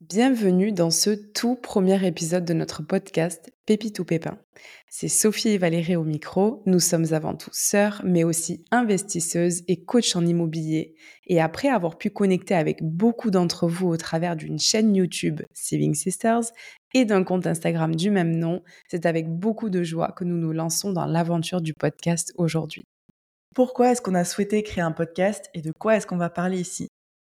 Bienvenue dans ce tout premier épisode de notre podcast Pépite ou Pépin. C'est Sophie et Valérie au micro. Nous sommes avant tout sœurs, mais aussi investisseuses et coachs en immobilier. Et après avoir pu connecter avec beaucoup d'entre vous au travers d'une chaîne YouTube Saving Sisters et d'un compte Instagram du même nom, c'est avec beaucoup de joie que nous nous lançons dans l'aventure du podcast aujourd'hui. Pourquoi est-ce qu'on a souhaité créer un podcast et de quoi est-ce qu'on va parler ici?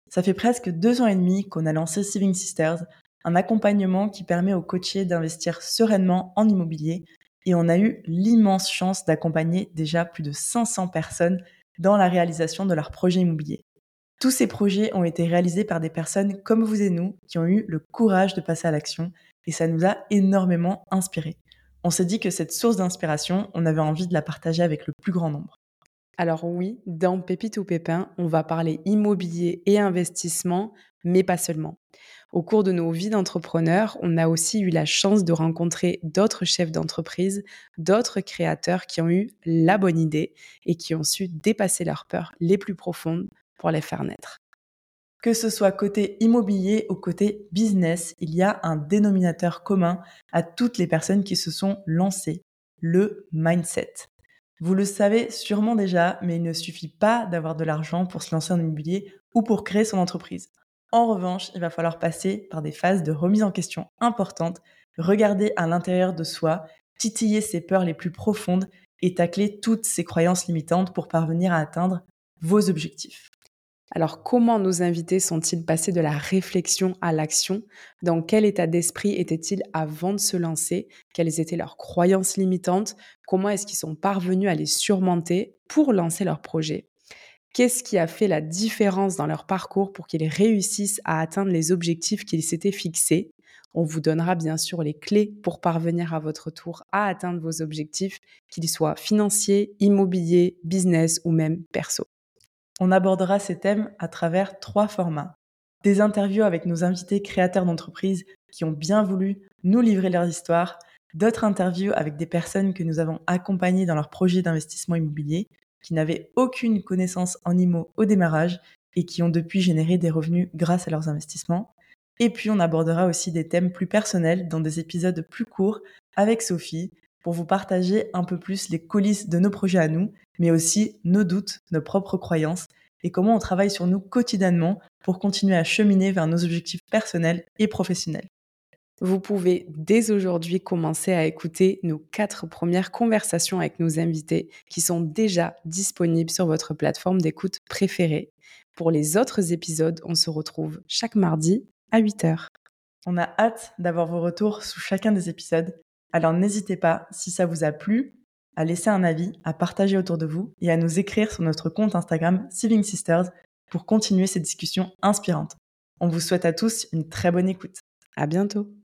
Ça fait presque deux ans et demi qu'on a lancé Saving Sisters, un accompagnement qui permet aux coachés d'investir sereinement en immobilier et on a eu l'immense chance d'accompagner déjà plus de 500 personnes dans la réalisation de leurs projets immobiliers. Tous ces projets ont été réalisés par des personnes comme vous et nous qui ont eu le courage de passer à l'action et ça nous a énormément inspirés. On s'est dit que cette source d'inspiration, on avait envie de la partager avec le plus grand nombre. Alors oui, dans Pépite ou Pépin, on va parler immobilier et investissement, mais pas seulement. Au cours de nos vies d'entrepreneurs, on a aussi eu la chance de rencontrer d'autres chefs d'entreprise, d'autres créateurs qui ont eu la bonne idée et qui ont su dépasser leurs peurs les plus profondes pour les faire naître. Que ce soit côté immobilier ou côté business, il y a un dénominateur commun à toutes les personnes qui se sont lancées, le mindset. Vous le savez sûrement déjà, mais il ne suffit pas d'avoir de l'argent pour se lancer en immobilier ou pour créer son entreprise. En revanche, il va falloir passer par des phases de remise en question importantes, regarder à l'intérieur de soi, titiller ses peurs les plus profondes et tacler toutes ses croyances limitantes pour parvenir à atteindre vos objectifs. Alors comment nos invités sont-ils passés de la réflexion à l'action? Dans quel état d'esprit étaient-ils avant de se lancer? Quelles étaient leurs croyances limitantes? Comment est-ce qu'ils sont parvenus à les surmonter pour lancer leur projet? Qu'est-ce qui a fait la différence dans leur parcours pour qu'ils réussissent à atteindre les objectifs qu'ils s'étaient fixés? On vous donnera bien sûr les clés pour parvenir à votre tour à atteindre vos objectifs, qu'ils soient financiers, immobiliers, business ou même perso. On abordera ces thèmes à travers trois formats. Des interviews avec nos invités créateurs d'entreprises qui ont bien voulu nous livrer leur histoire, d'autres interviews avec des personnes que nous avons accompagnées dans leur projet d'investissement immobilier, qui n'avaient aucune connaissance en IMO au démarrage et qui ont depuis généré des revenus grâce à leurs investissements. Et puis on abordera aussi des thèmes plus personnels dans des épisodes plus courts avec Sophie pour vous partager un peu plus les coulisses de nos projets à nous, mais aussi nos doutes, nos propres croyances et comment on travaille sur nous quotidiennement pour continuer à cheminer vers nos objectifs personnels et professionnels. Vous pouvez dès aujourd'hui commencer à écouter nos quatre premières conversations avec nos invités qui sont déjà disponibles sur votre plateforme d'écoute préférée. Pour les autres épisodes, on se retrouve chaque mardi à 8h. On a hâte d'avoir vos retours sous chacun des épisodes alors n'hésitez pas, si ça vous a plu, à laisser un avis, à partager autour de vous et à nous écrire sur notre compte Instagram Saving Sisters pour continuer ces discussions inspirantes. On vous souhaite à tous une très bonne écoute. À bientôt.